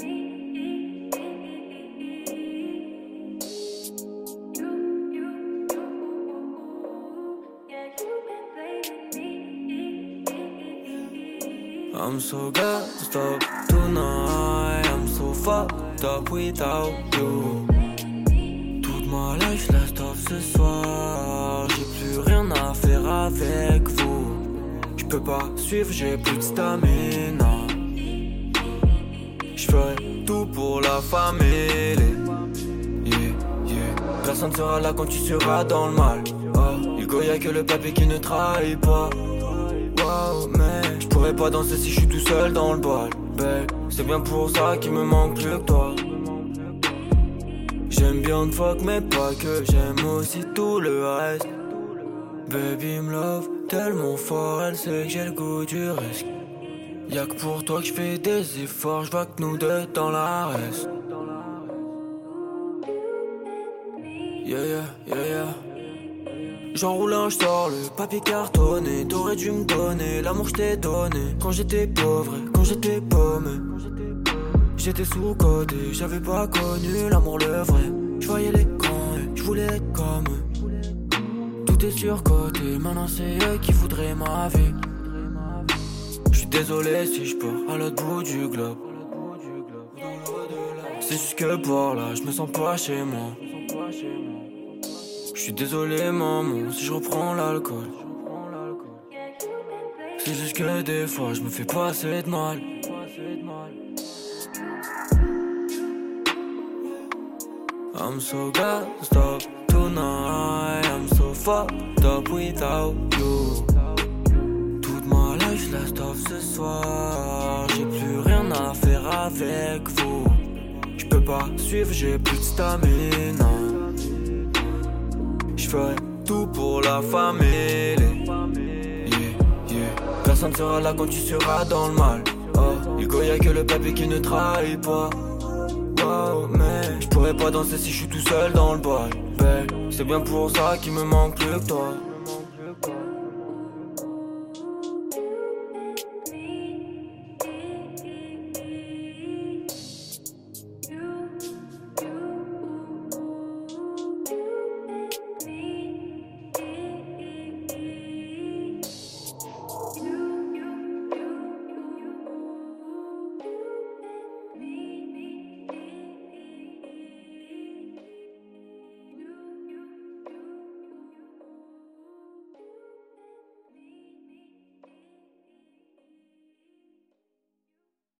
I'm so gassed up tonight. I'm so fucked up without you. Toute ma life, la stop ce soir. J'ai plus rien à faire avec vous. Je peux pas suivre, j'ai plus de stamina. Tout pour la famille. Yeah, yeah. Personne sera là quand tu seras dans le mal. Oh, Hugo, y'a que le papier qui ne trahit pas. Mais je pourrais pas danser si je suis tout seul dans le bal. Belle, c'est bien pour ça qu'il me manque plus que toi. J'aime bien de fuck, mais pas que j'aime aussi tout le reste. Baby me love tellement fort, elle sait que j'ai le goût du risque. Y'a que pour toi que je fais des efforts, je vois que nous deux dans la reste. Yeah, yeah, yeah, yeah. J'enroule un, sors le papier cartonné. T'aurais dû me donner l'amour que donné. Quand j'étais pauvre, quand j'étais paumé. J'étais sous-côté, j'avais pas connu l'amour le vrai. Je voyais les cons et je voulais être comme eux. Tout est surcoté, maintenant c'est eux qui voudraient ma vie. Désolé si je pars à l'autre bout du globe. C'est juste que par là, je me sens pas chez moi. Je suis désolé maman si je reprends l'alcool. C'est juste que des fois je me fais passer de mal. I'm so gassed up tonight. I'm so fucked up without last off ce soir. J'ai plus rien à faire avec vous. Je peux pas suivre, j'ai plus de stamina. Je ferai tout pour la famille. Yeah, yeah. Personne sera là quand tu seras dans le mal. Oh, il y'a que le papier qui ne trahit pas. Mais je pourrais pas danser si je suis tout seul dans le bal. C'est bien pour ça qu'il me manque que toi.